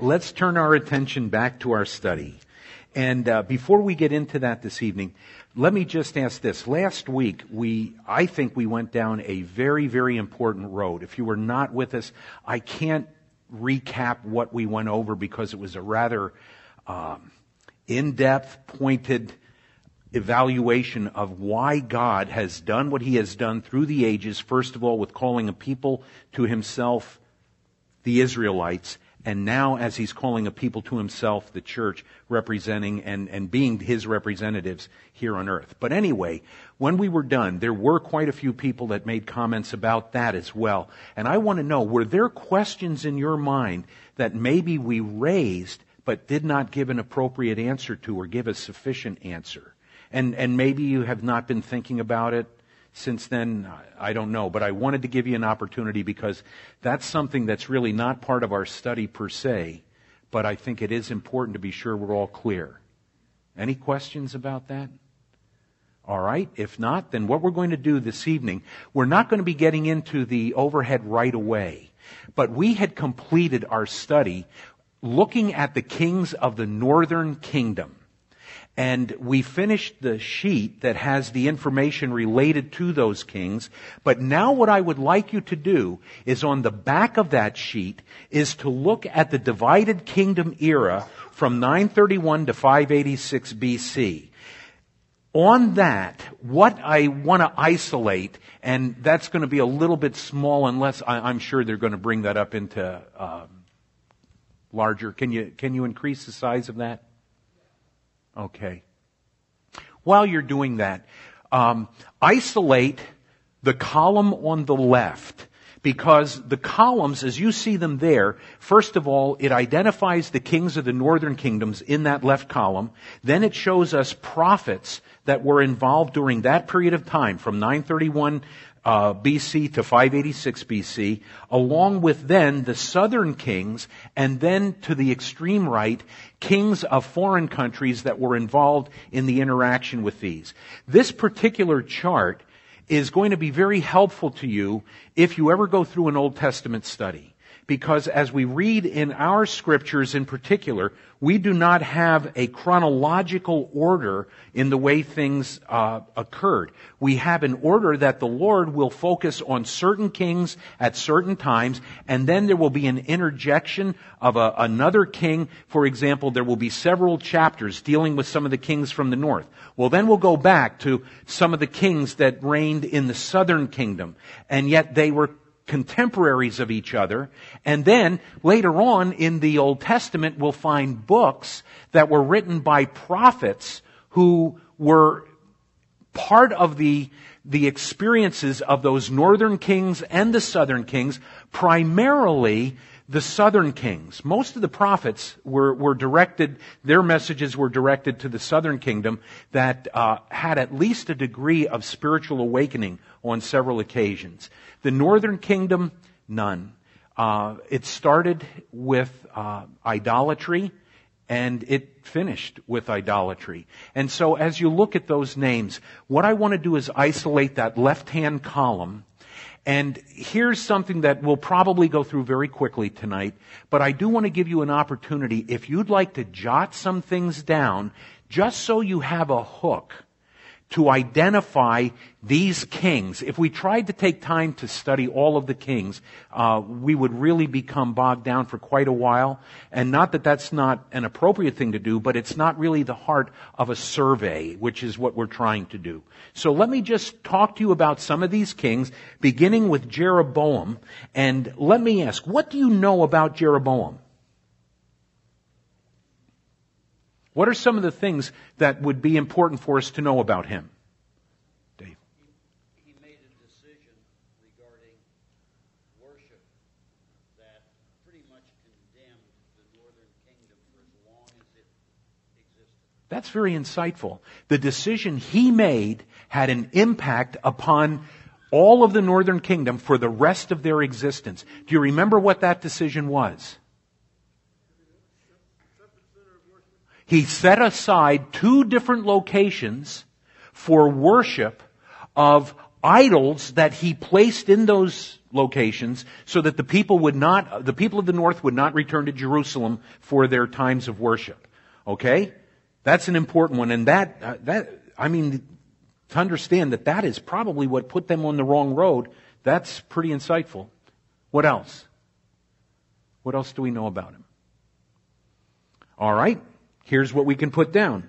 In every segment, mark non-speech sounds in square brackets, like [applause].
let's turn our attention back to our study. And uh, before we get into that this evening, let me just ask this. Last week, we, I think we went down a very, very important road. If you were not with us, I can't recap what we went over because it was a rather um, in-depth, pointed evaluation of why God has done what He has done through the ages. First of all, with calling a people to Himself, the Israelites, and now as he's calling a people to himself, the church, representing and, and being his representatives here on earth. But anyway, when we were done, there were quite a few people that made comments about that as well. And I want to know, were there questions in your mind that maybe we raised but did not give an appropriate answer to or give a sufficient answer? And, and maybe you have not been thinking about it since then, I don't know, but I wanted to give you an opportunity because that's something that's really not part of our study per se, but I think it is important to be sure we're all clear. Any questions about that? All right. If not, then what we're going to do this evening, we're not going to be getting into the overhead right away, but we had completed our study looking at the kings of the northern kingdom. And we finished the sheet that has the information related to those kings. But now what I would like you to do is on the back of that sheet is to look at the divided kingdom era from 931 to 586 BC. On that, what I want to isolate, and that's going to be a little bit small unless I, am sure they're going to bring that up into um, larger. Can you can you increase the size of that? Okay. While you're doing that, um, isolate the column on the left because the columns, as you see them there, first of all, it identifies the kings of the northern kingdoms in that left column. Then it shows us prophets that were involved during that period of time from 931 uh, BC to 586 BC, along with then the southern kings, and then to the extreme right, kings of foreign countries that were involved in the interaction with these. This particular chart is going to be very helpful to you if you ever go through an Old Testament study because as we read in our scriptures in particular, we do not have a chronological order in the way things uh, occurred. We have an order that the Lord will focus on certain kings at certain times, and then there will be an interjection of a, another king. For example, there will be several chapters dealing with some of the kings from the north. Well, then we'll go back to some of the kings that reigned in the southern kingdom, and yet they were contemporaries of each other. And then later on in the Old Testament, we'll find books that were written by prophets who were part of the, the experiences of those northern kings and the southern kings, primarily the southern kings. Most of the prophets were, were directed, their messages were directed to the southern kingdom that uh, had at least a degree of spiritual awakening on several occasions. The northern kingdom, none. Uh, it started with uh, idolatry and it finished with idolatry. And so as you look at those names, what I want to do is isolate that left-hand column and here's something that we'll probably go through very quickly tonight, but I do want to give you an opportunity if you'd like to jot some things down, just so you have a hook to identify these kings. If we tried to take time to study all of the kings, uh, we would really become bogged down for quite a while. And not that that's not an appropriate thing to do, but it's not really the heart of a survey, which is what we're trying to do. So let me just talk to you about some of these kings, beginning with Jeroboam. And let me ask, what do you know about Jeroboam? What are some of the things that would be important for us to know about him? Dave. He, made a decision regarding worship that pretty much condemned the northern kingdom for as long as it existed. That's very insightful. The decision he made had an impact upon all of the northern kingdom for the rest of their existence. Do you remember what that decision was? He set aside two different locations for worship of idols that he placed in those locations so that the people would not, the people of the north would not return to Jerusalem for their times of worship. Okay? That's an important one. And that, uh, that, I mean, to understand that that is probably what put them on the wrong road, that's pretty insightful. What else? What else do we know about him? All right. Here's what we can put down.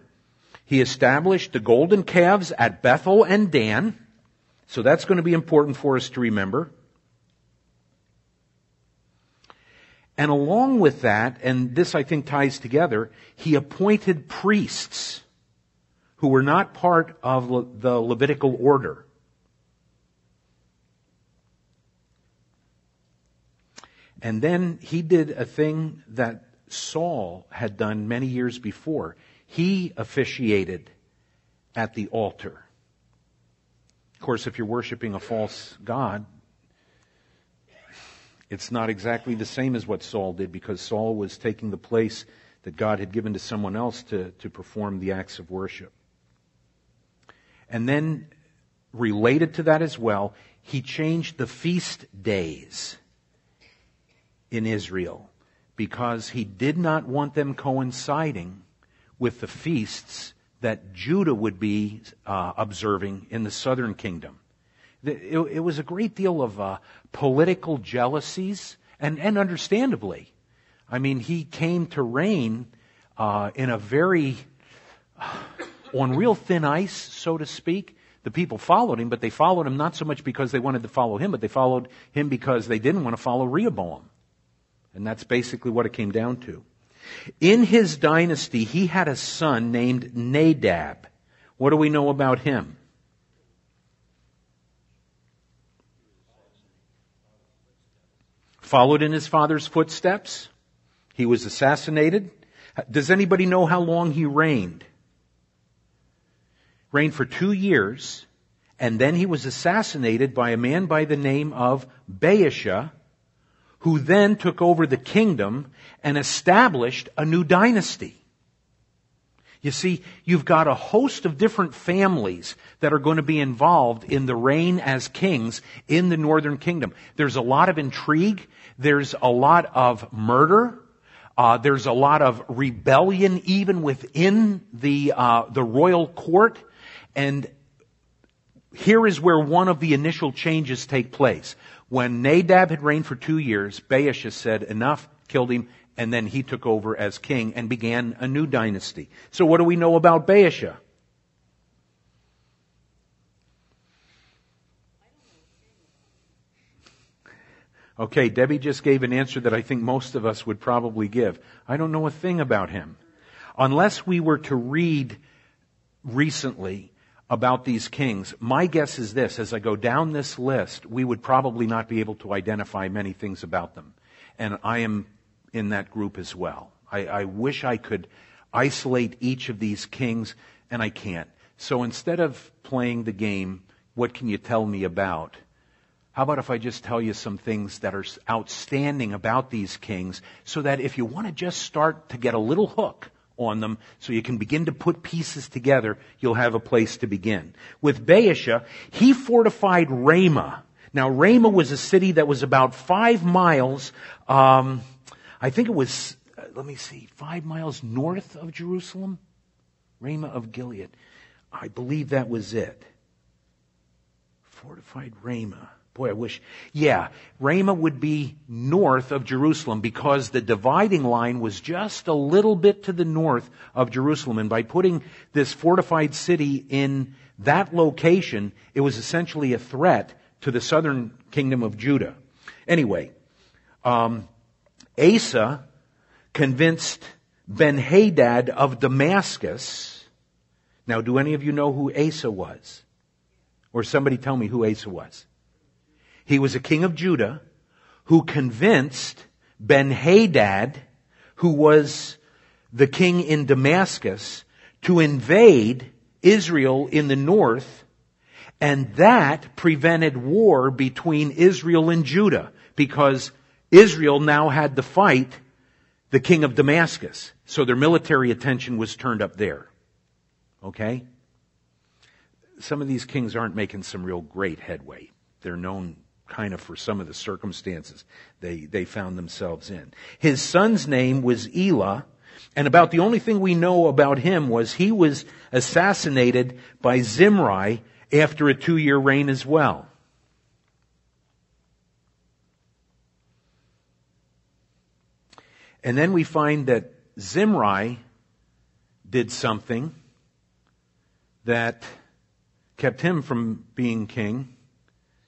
He established the golden calves at Bethel and Dan. So that's going to be important for us to remember. And along with that, and this I think ties together, he appointed priests who were not part of the Levitical order. And then he did a thing that Saul had done many years before. He officiated at the altar. Of course, if you're worshiping a false God, it's not exactly the same as what Saul did because Saul was taking the place that God had given to someone else to, to perform the acts of worship. And then, related to that as well, he changed the feast days in Israel because he did not want them coinciding with the feasts that Judah would be uh, observing in the southern kingdom. It, it, was a great deal of uh, political jealousies, and, and understandably. I mean, he came to reign uh, in a very, uh, on real thin ice, so to speak. The people followed him, but they followed him not so much because they wanted to follow him, but they followed him because they didn't want to follow Rehoboam. And that's basically what it came down to. In his dynasty, he had a son named Nadab. What do we know about him? Followed in his father's footsteps. He was assassinated. Does anybody know how long he reigned? Reigned for two years, and then he was assassinated by a man by the name of Baasha, who then took over the kingdom and established a new dynasty. You see, you've got a host of different families that are going to be involved in the reign as kings in the northern kingdom. There's a lot of intrigue. There's a lot of murder. Uh, there's a lot of rebellion even within the uh, the royal court, and here is where one of the initial changes take place. When Nadab had reigned for two years, Baasha said, enough, killed him, and then he took over as king and began a new dynasty. So what do we know about Baasha? Okay, Debbie just gave an answer that I think most of us would probably give. I don't know a thing about him. Unless we were to read recently about these kings. My guess is this, as I go down this list, we would probably not be able to identify many things about them. And I am in that group as well. I, I wish I could isolate each of these kings, and I can't. So instead of playing the game, what can you tell me about? How about if I just tell you some things that are outstanding about these kings so that if you want to just start to get a little hook on them so you can begin to put pieces together, you'll have a place to begin. With Baasha, he fortified Ramah. Now, Ramah was a city that was about five miles, um, I think it was, uh, let me see, five miles north of Jerusalem? Ramah of Gilead. I believe that was it. Fortified Ramah. Boy, I wish. Yeah, Ramah would be north of Jerusalem because the dividing line was just a little bit to the north of Jerusalem. And by putting this fortified city in that location, it was essentially a threat to the southern kingdom of Judah. Anyway, um, Asa convinced Ben Hadad of Damascus. Now, do any of you know who Asa was? Or somebody tell me who Asa was. He was a king of Judah who convinced Ben Hadad, who was the king in Damascus, to invade Israel in the north, and that prevented war between Israel and Judah, because Israel now had to fight the king of Damascus. So their military attention was turned up there. Okay? some of these kings aren't making some real great headway. They're known kind of for some of the circumstances they, they found themselves in. His son's name was Elah, and about the only thing we know about him was he was assassinated by Zimri after a two year reign as well. And then we find that Zimri did something that kept him from being king.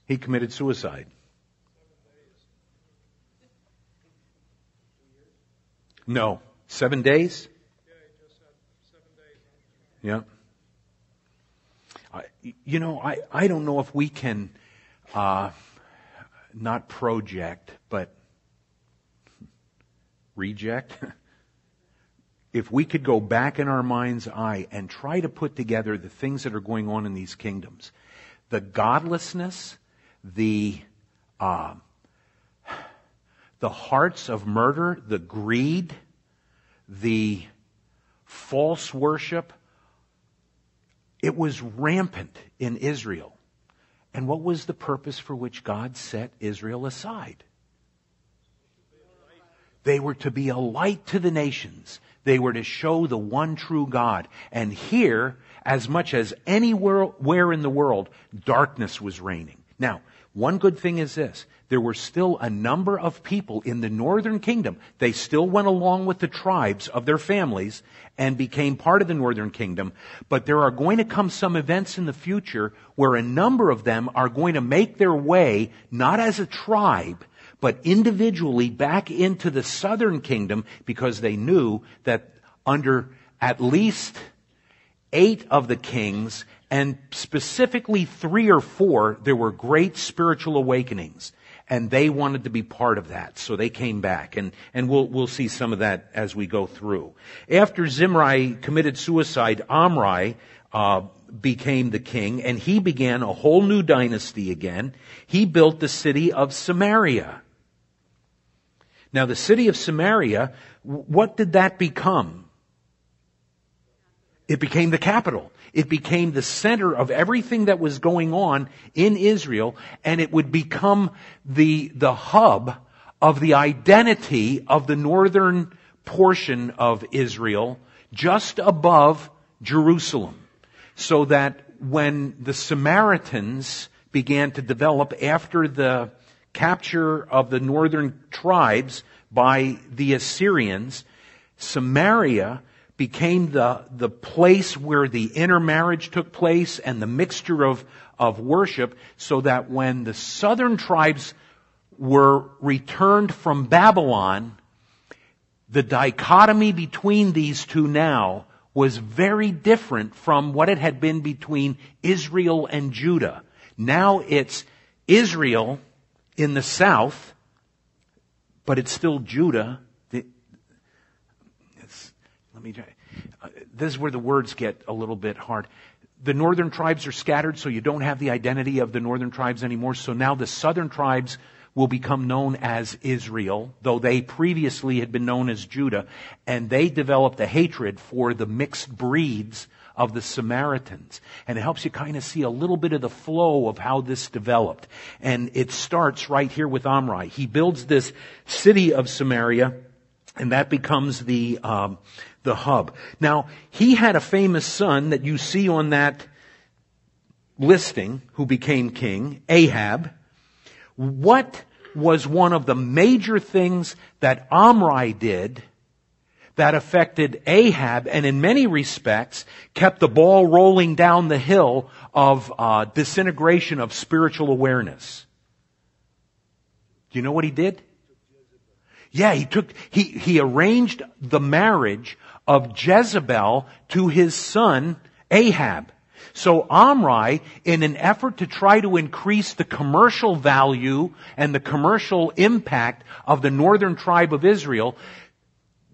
He committed suicide. No. Seven days? Yeah. you know, I, I don't know if we can uh, not project, but reject. if we could go back in our mind's eye and try to put together the things that are going on in these kingdoms, the godlessness, the uh, the hearts of murder, the greed, the false worship, it was rampant in Israel. And what was the purpose for which God set Israel aside? They were to be a light to the nations. They were to show the one true God. And here, as much as anywhere in the world, darkness was reigning. Now, one good thing is this. There were still a number of people in the northern kingdom. They still went along with the tribes of their families and became part of the northern kingdom. But there are going to come some events in the future where a number of them are going to make their way, not as a tribe, but individually back into the southern kingdom because they knew that under at least eight of the kings and specifically three or four, there were great spiritual awakenings. And they wanted to be part of that, so they came back, and and we'll we'll see some of that as we go through. After Zimri committed suicide, Omri uh, became the king, and he began a whole new dynasty again. He built the city of Samaria. Now, the city of Samaria, what did that become? It became the capital. It became the center of everything that was going on in Israel, and it would become the, the hub of the identity of the northern portion of Israel, just above Jerusalem. So that when the Samaritans began to develop after the capture of the northern tribes by the Assyrians, Samaria became the, the place where the intermarriage took place and the mixture of, of worship so that when the southern tribes were returned from Babylon, the dichotomy between these two now was very different from what it had been between Israel and Judah. Now it's Israel in the south, but it's still Judah. Let me. Uh, this is where the words get a little bit hard. The northern tribes are scattered, so you don't have the identity of the northern tribes anymore. So now the southern tribes will become known as Israel, though they previously had been known as Judah, and they developed a hatred for the mixed breeds of the Samaritans. And it helps you kind of see a little bit of the flow of how this developed. And it starts right here with Omri. He builds this city of Samaria, and that becomes the, um, the hub. Now, he had a famous son that you see on that listing who became king, Ahab. What was one of the major things that Omri did that affected Ahab and in many respects kept the ball rolling down the hill of uh, disintegration of spiritual awareness. Do you know what he did? Yeah, he took, he, he arranged the marriage of Jezebel to his son Ahab. So Omri, in an effort to try to increase the commercial value and the commercial impact of the northern tribe of Israel,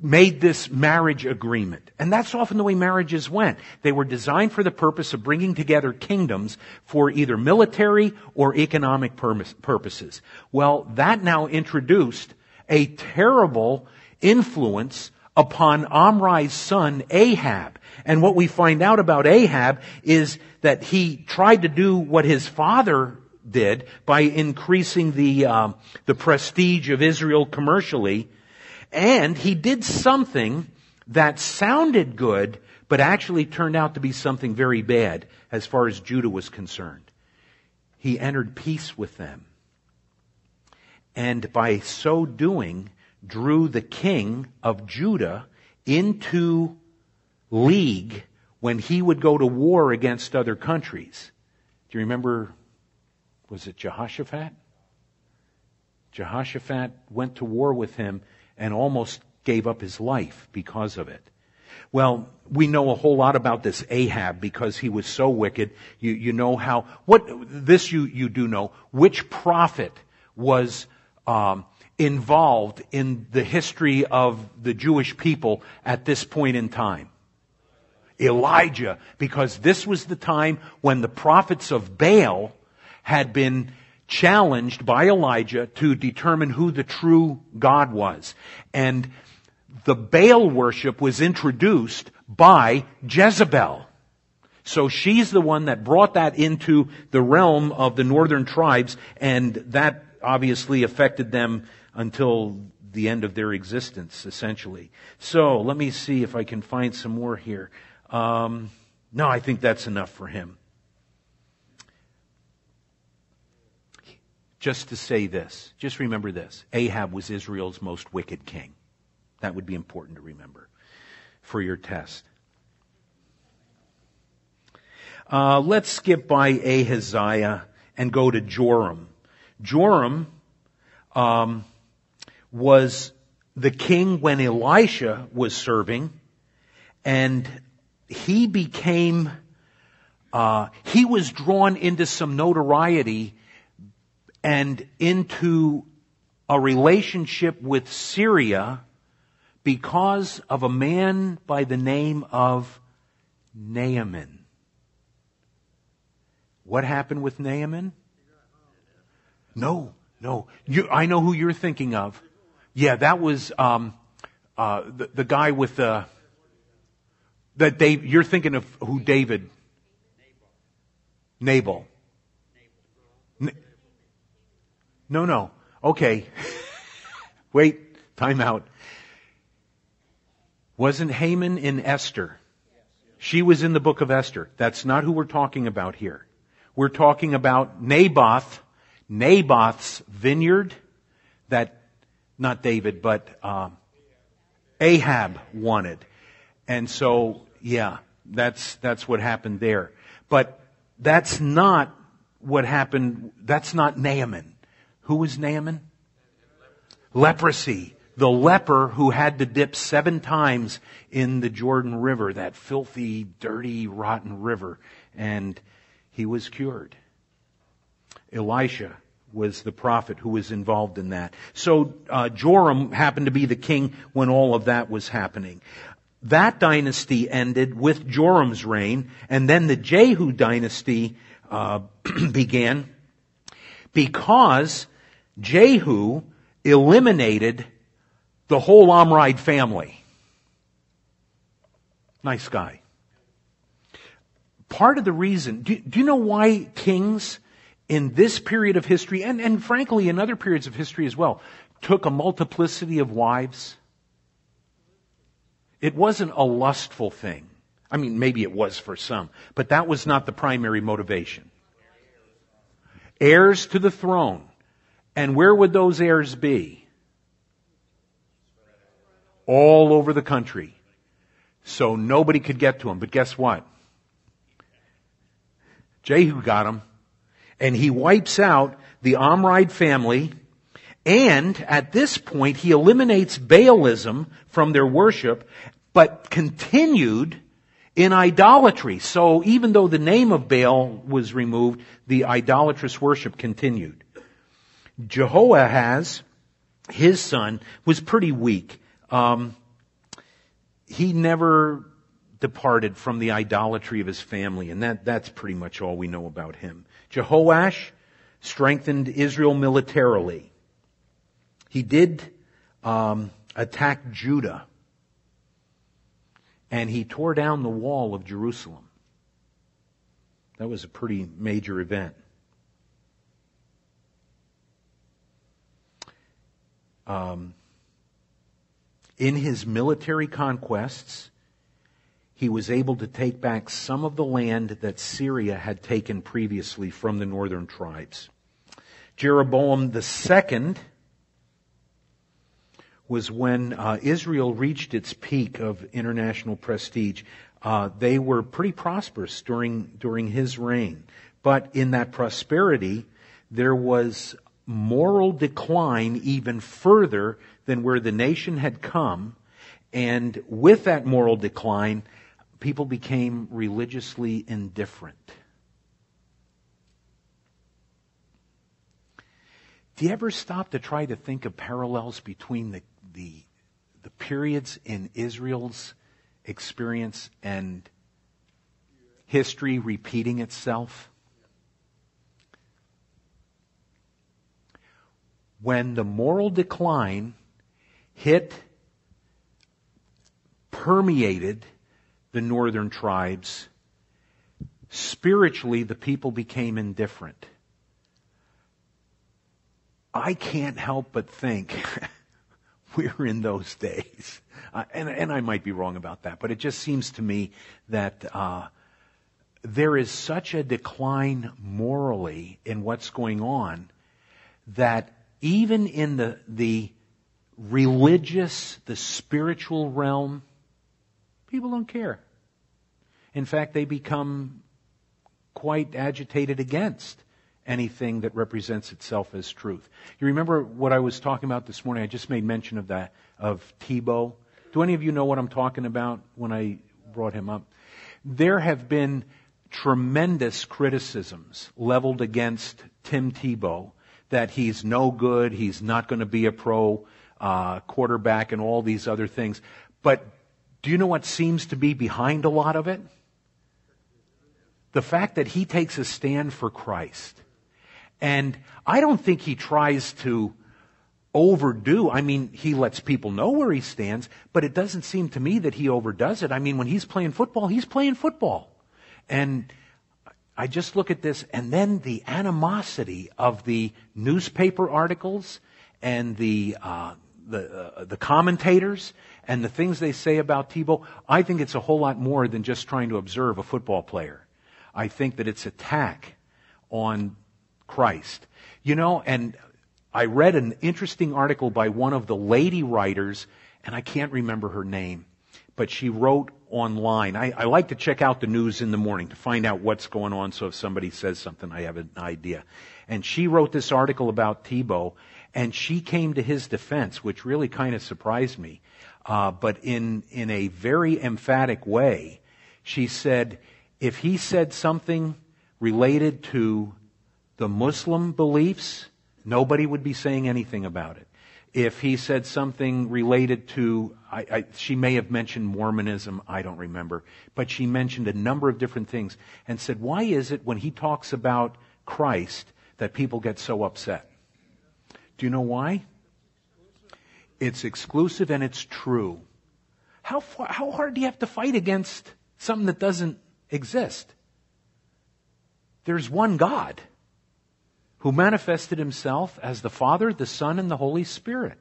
made this marriage agreement. And that's often the way marriages went. They were designed for the purpose of bringing together kingdoms for either military or economic purposes. Well, that now introduced a terrible influence upon Omri's son Ahab. And what we find out about Ahab is that he tried to do what his father did by increasing the um, the prestige of Israel commercially, and he did something that sounded good, but actually turned out to be something very bad as far as Judah was concerned. He entered peace with them, and by so doing, drew the king of Judah into league when he would go to war against other countries. Do you remember was it Jehoshaphat? Jehoshaphat went to war with him and almost gave up his life because of it. Well, we know a whole lot about this Ahab because he was so wicked. You, you know how, what, this you, you do know, which prophet was, um, involved in the history of the Jewish people at this point in time? Elijah, because this was the time when the prophets of Baal had been challenged by Elijah to determine who the true God was. And the Baal worship was introduced by Jezebel. So she's the one that brought that into the realm of the northern tribes, and that obviously affected them until the end of their existence, essentially. So let me see if I can find some more here. Um, no, I think that's enough for him. just to say this. Just remember this. Ahab was Israel's most wicked king. That would be important to remember for your test. Uh, let's skip by Ahaziah and go to Joram. Joram um, was the king when Elisha was serving, and he became, uh, he was drawn into some notoriety and into a relationship with Syria because of a man by the name of Naaman. What happened with Naaman? No, no. You, I know who you're thinking of. Yeah, that was um, uh, the, the guy with the that they. You're thinking of who David. Nabal. Nabal. No, no. Okay. [laughs] Wait, time out. Wasn't Haman in Esther? She was in the book of Esther. That's not who we're talking about here. We're talking about Naboth, Naboth's vineyard that, not David, but um, Ahab wanted. And so, yeah, that's, that's what happened there. But that's not what happened, that's not Naaman. Who was Naaman? Leprosy. The leper who had to dip seven times in the Jordan River, that filthy, dirty, rotten river, and he was cured. Elisha was the prophet who was involved in that. So uh, Joram happened to be the king when all of that was happening. That dynasty ended with Joram's reign, and then the Jehu dynasty uh, [clears throat] began because Jehu eliminated the whole Omride family. Nice guy. Part of the reason, do, do, you know why kings in this period of history, and, and frankly in other periods of history as well, took a multiplicity of wives? It wasn't a lustful thing. I mean, maybe it was for some, but that was not the primary motivation. Heirs to the throne. And where would those heirs be? All over the country. So nobody could get to them. But guess what? Jehu got them. And he wipes out the Omride family. And at this point, he eliminates Baalism from their worship, but continued in idolatry. So even though the name of Baal was removed, the idolatrous worship continued. Jehoahaz, his son, was pretty weak. Um, he never departed from the idolatry of his family, and that, that's pretty much all we know about him. Jehoash strengthened Israel militarily. He did um, attack Judah and he tore down the wall of Jerusalem. That was a pretty major event. Um, in his military conquests, he was able to take back some of the land that Syria had taken previously from the northern tribes. Jeroboam II was when uh, Israel reached its peak of international prestige. Uh, they were pretty prosperous during during his reign, but in that prosperity, there was moral decline even further than where the nation had come, and with that moral decline, people became religiously indifferent. Do you ever stop to try to think of parallels between the, the, the periods in Israel's experience and history repeating itself? When the moral decline hit, permeated the northern tribes, spiritually the people became indifferent. I can't help but think [laughs] we're in those days. Uh, and, and, I might be wrong about that, but it just seems to me that uh, there is such a decline morally in what's going on that even in the, the religious, the spiritual realm, people don't care. In fact, they become quite agitated against anything that represents itself as truth. You remember what I was talking about this morning? I just made mention of that, of Tebow. Do any of you know what I'm talking about when I brought him up? There have been tremendous criticisms leveled against Tim Tebow that he's no good, he's not going to be a pro uh, quarterback, and all these other things. But do you know what seems to be behind a lot of it? The fact that he takes a stand for Christ. And I don't think he tries to overdo. I mean, he lets people know where he stands, but it doesn't seem to me that he overdoes it. I mean, when he's playing football, he's playing football. And I just look at this and then the animosity of the newspaper articles and the, uh, the, uh, the commentators and the things they say about Tebow, I think it's a whole lot more than just trying to observe a football player. I think that it's attack on Christ. You know, and I read an interesting article by one of the lady writers, and I can't remember her name, but she wrote online. I, I, like to check out the news in the morning to find out what's going on so if somebody says something, I have an idea. And she wrote this article about Tebow, and she came to his defense, which really kind of surprised me. Uh, but in, in a very emphatic way, she said, if he said something related to the Muslim beliefs, nobody would be saying anything about it. If he said something related to, I, I, she may have mentioned Mormonism, I don't remember, but she mentioned a number of different things and said, why is it when he talks about Christ that people get so upset? Do you know why? It's exclusive and it's true. How, far, how hard do you have to fight against something that doesn't exist. There's one God who manifested himself as the Father, the Son, and the Holy Spirit.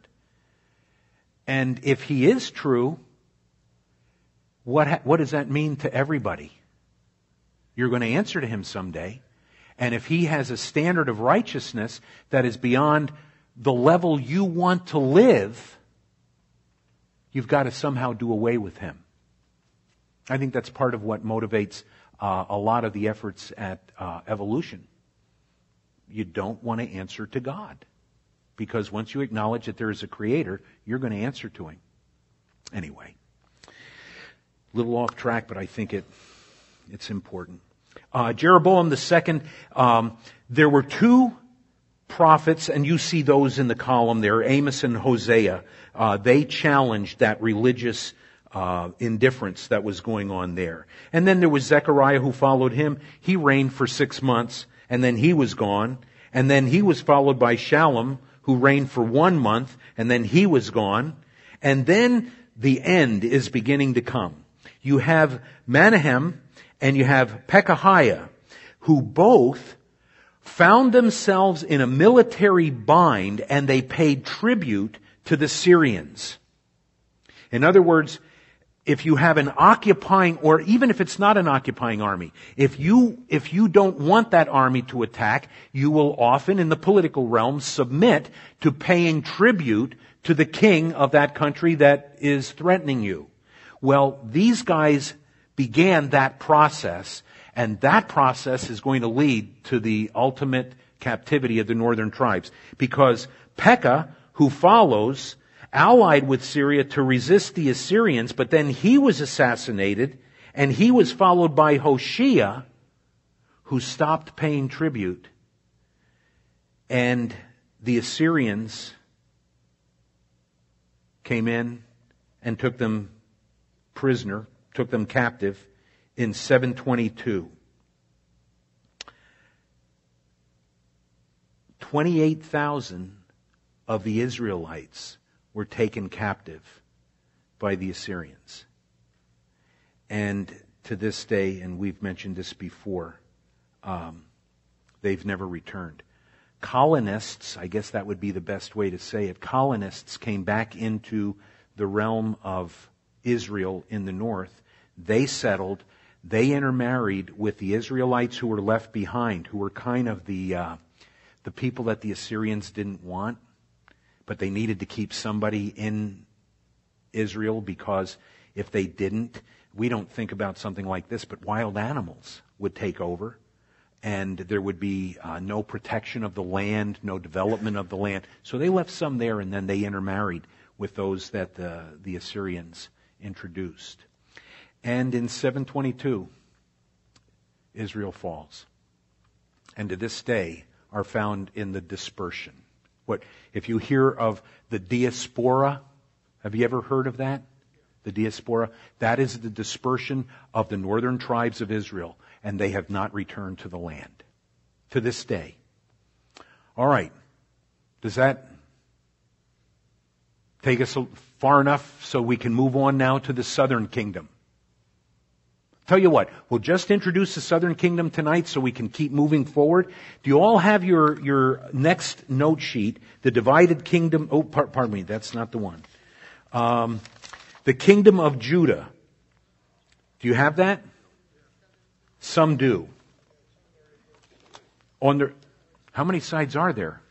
And if he is true, what, ha- what does that mean to everybody? You're going to answer to him someday. And if he has a standard of righteousness that is beyond the level you want to live, you've got to somehow do away with him. I think that's part of what motivates uh, a lot of the efforts at uh, evolution. You don't want to answer to God. Because once you acknowledge that there is a creator, you're going to answer to him. Anyway. A little off track, but I think it, it's important. Uh, Jeroboam second, um, there were two prophets, and you see those in the column there, Amos and Hosea. Uh, they challenged that religious uh, indifference that was going on there. And then there was Zechariah who followed him. He reigned for six months, and then he was gone. And then he was followed by Shallum, who reigned for one month, and then he was gone. And then the end is beginning to come. you have Menahem and you have Pekahiah, who both found themselves in a military bind and they paid tribute to the Syrians. In other words, if you have an occupying, or even if it's not an occupying army, if you, if you don't want that army to attack, you will often, in the political realm, submit to paying tribute to the king of that country that is threatening you. Well, these guys began that process, and that process is going to lead to the ultimate captivity of the northern tribes. Because Pekah, who follows, allied with Syria to resist the Assyrians, but then he was assassinated, and he was followed by Hoshea, who stopped paying tribute. And the Assyrians came in and took them prisoner, took them captive in 722. 28,000 of the Israelites were taken captive by the Assyrians. And to this day, and we've mentioned this before, um, they've never returned. Colonists, I guess that would be the best way to say it, colonists came back into the realm of Israel in the north. They settled, they intermarried with the Israelites who were left behind, who were kind of the, uh, the people that the Assyrians didn't want but they needed to keep somebody in Israel because if they didn't, we don't think about something like this, but wild animals would take over and there would be uh, no protection of the land, no development of the land. So they left some there and then they intermarried with those that the, the Assyrians introduced. And in 722, Israel falls. And to this day are found in the dispersion. What, if you hear of the diaspora, have you ever heard of that? The diaspora? That is the dispersion of the northern tribes of Israel, and they have not returned to the land. To this day. All right. Does that take us far enough so we can move on now to the southern kingdom? Tell you what, we'll just introduce the Southern Kingdom tonight so we can keep moving forward. Do you all have your, your next note sheet, the divided kingdom? Oh, pardon me, that's not the one. Um, the kingdom of Judah. Do you have that? Some do. On the, how many sides are there?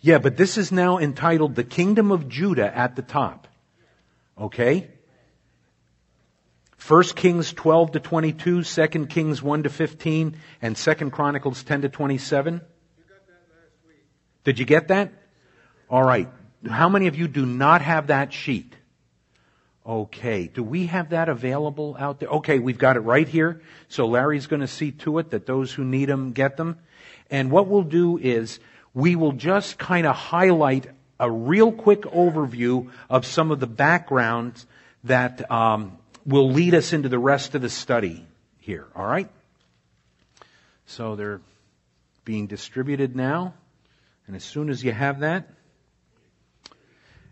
Yeah, but this is now entitled The Kingdom of Judah at the top. Okay? 1 Kings 12 to 22, 2 Kings 1 to 15, and 2 Chronicles 10 to 27. Did you get that? All right. How many of you do not have that sheet? Okay. Do we have that available out there? Okay, we've got it right here. So Larry's going to see to it that those who need them get them. And what we'll do is we will just kind of highlight a real quick overview of some of the backgrounds that um, will lead us into the rest of the study here. All right? So they're being distributed now. And as soon as you have that,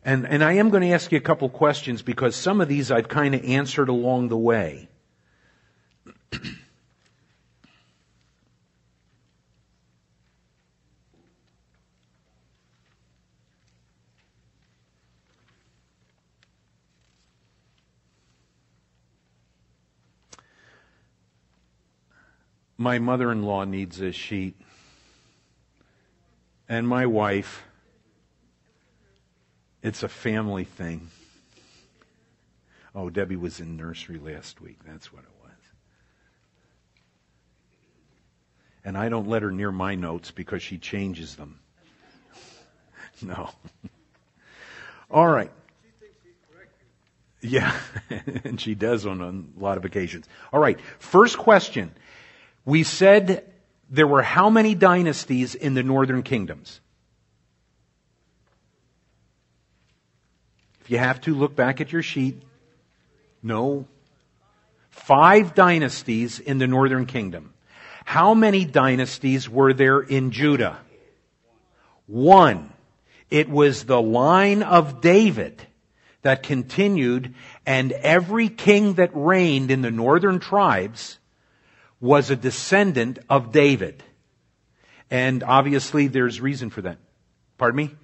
and, and I am going to ask you a couple questions because some of these I've kind of answered along the way. [clears throat] My mother in law needs a sheet. And my wife. It's a family thing. Oh, Debbie was in nursery last week. That's what it was. And I don't let her near my notes because she changes them. [laughs] no. [laughs] All right. Yeah, [laughs] and she does on a lot of occasions. All right. First question. We said there were how many dynasties in the northern kingdoms? If you have to, look back at your sheet. No. Five dynasties in the northern kingdom. How many dynasties were there in Judah? One. It was the line of David that continued, and every king that reigned in the northern tribes was a descendant of David. And obviously there's reason for that. Pardon me?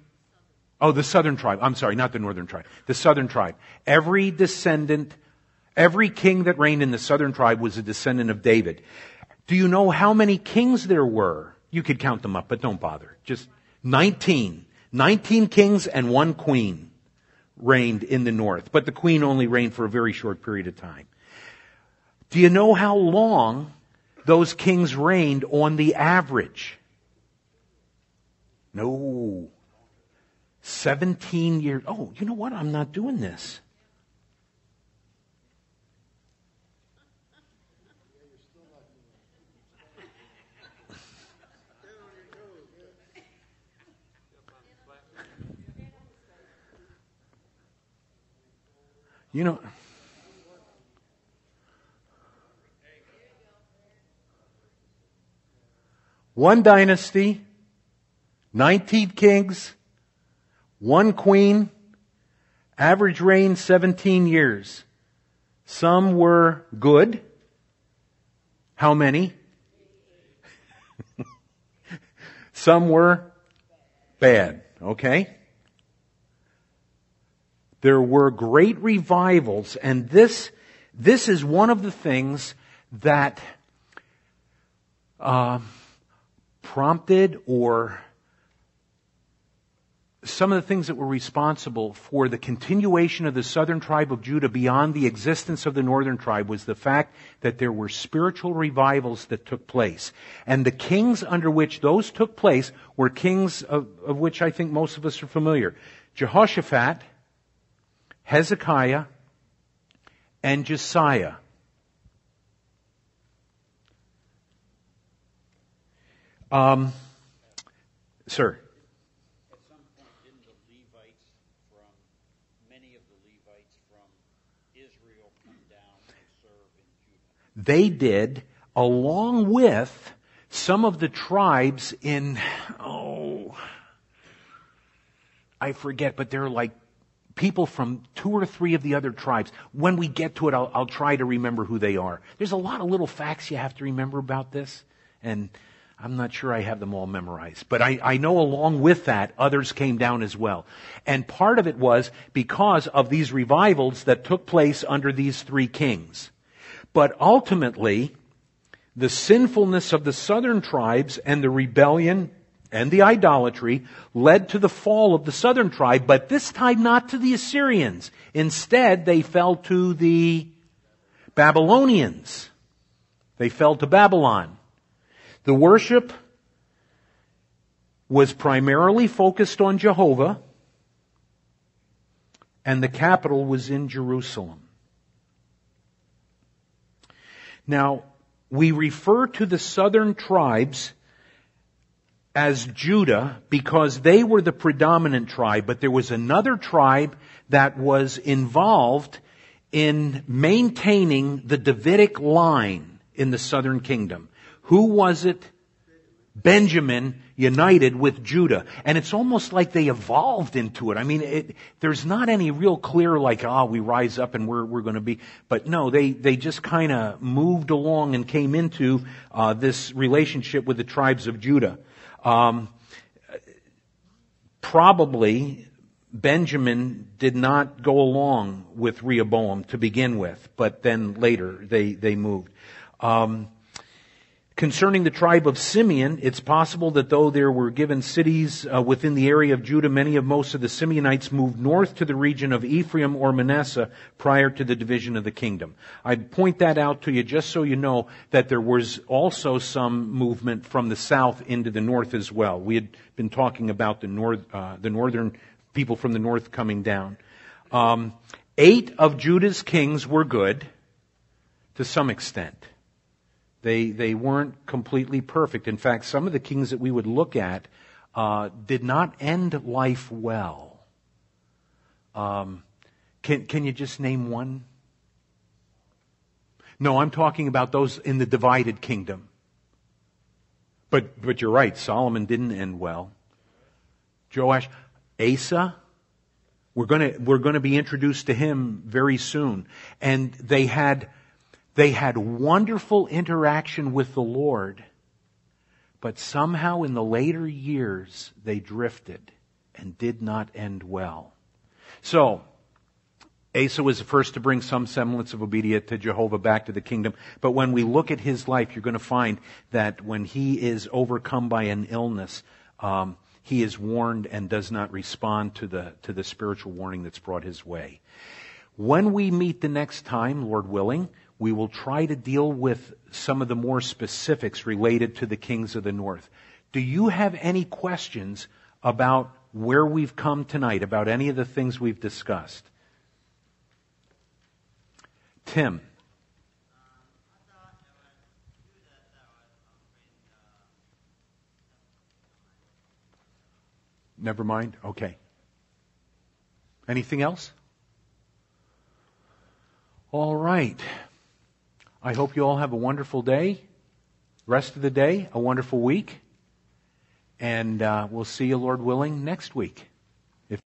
Oh, the southern tribe. I'm sorry, not the northern tribe. The southern tribe. Every descendant, every king that reigned in the southern tribe was a descendant of David. Do you know how many kings there were? You could count them up, but don't bother. Just 19. 19 kings and one queen reigned in the north, but the queen only reigned for a very short period of time. Do you know how long those kings reigned on the average? No. 17 years. Oh, you know what? I'm not doing this. You know, one dynasty, 19 kings, one queen, average reign 17 years. Some were good. How many? [laughs] Some were bad. Okay? There were great revivals, and this, this is one of the things that uh, prompted or some of the things that were responsible for the continuation of the southern tribe of Judah beyond the existence of the northern tribe was the fact that there were spiritual revivals that took place. And the kings under which those took place were kings of, of which I think most of us are familiar. Jehoshaphat, Hezekiah, and Josiah. Um, sir. At some point, didn't the Levites from, many of the Levites from Israel come down and serve in Judah? They did, along with some of the tribes in, oh, I forget, but they're like people from two or three of the other tribes. When we get to it, I'll, I'll try to remember who they are. There's a lot of little facts you have to remember about this, and I'm not sure I have them all memorized. But I, I know along with that, others came down as well. And part of it was because of these revivals that took place under these three kings. But ultimately, the sinfulness of the southern tribes and the rebellion and the idolatry led to the fall of the southern tribe, but this time not to the Assyrians. Instead, they fell to the Babylonians. They fell to Babylon. The worship was primarily focused on Jehovah, and the capital was in Jerusalem. Now, we refer to the southern tribes as Judah because they were the predominant tribe, but there was another tribe that was involved in maintaining the Davidic line in the southern kingdom. Who was it? Benjamin united with Judah. And it's almost like they evolved into it. I mean, it, there's not any real clear like, ah, oh, we rise up and we're, we're going to be, but no, they, they just kind of moved along and came into uh, this relationship with the tribes of Judah. Um, probably Benjamin did not go along with Rehoboam to begin with, but then later they, they moved. Um, Concerning the tribe of Simeon, it's possible that though there were given cities uh, within the area of Judah, many of most of the Simeonites moved north to the region of Ephraim or Manasseh prior to the division of the kingdom. I point that out to you just so you know that there was also some movement from the south into the north as well. We had been talking about the north, uh, the northern people from the north coming down. Um, eight of Judah's kings were good to some extent. They, they weren't completely perfect. In fact, some of the kings that we would look at uh, did not end life well. Um, can, can you just name one? No, I'm talking about those in the divided kingdom. But, but you're right, Solomon didn't end well. Joash, Asa, We're going we're to be introduced to him very soon. And they had, they had wonderful interaction with the Lord, but somehow in the later years they drifted and did not end well. So, Asa was the first to bring some semblance of obedience to Jehovah back to the kingdom. But when we look at his life, you're going to find that when he is overcome by an illness, um, he is warned and does not respond to the, to the spiritual warning that's brought his way. When we meet the next time, Lord willing, we will try to deal with some of the more specifics related to the kings of the north. Do you have any questions about where we've come tonight, about any of the things we've discussed? Tim. Uh, uh, Never mind? Okay. Anything else? All right. I hope you all have a wonderful day, rest of the day, a wonderful week, and uh, we'll see you, Lord willing, next week.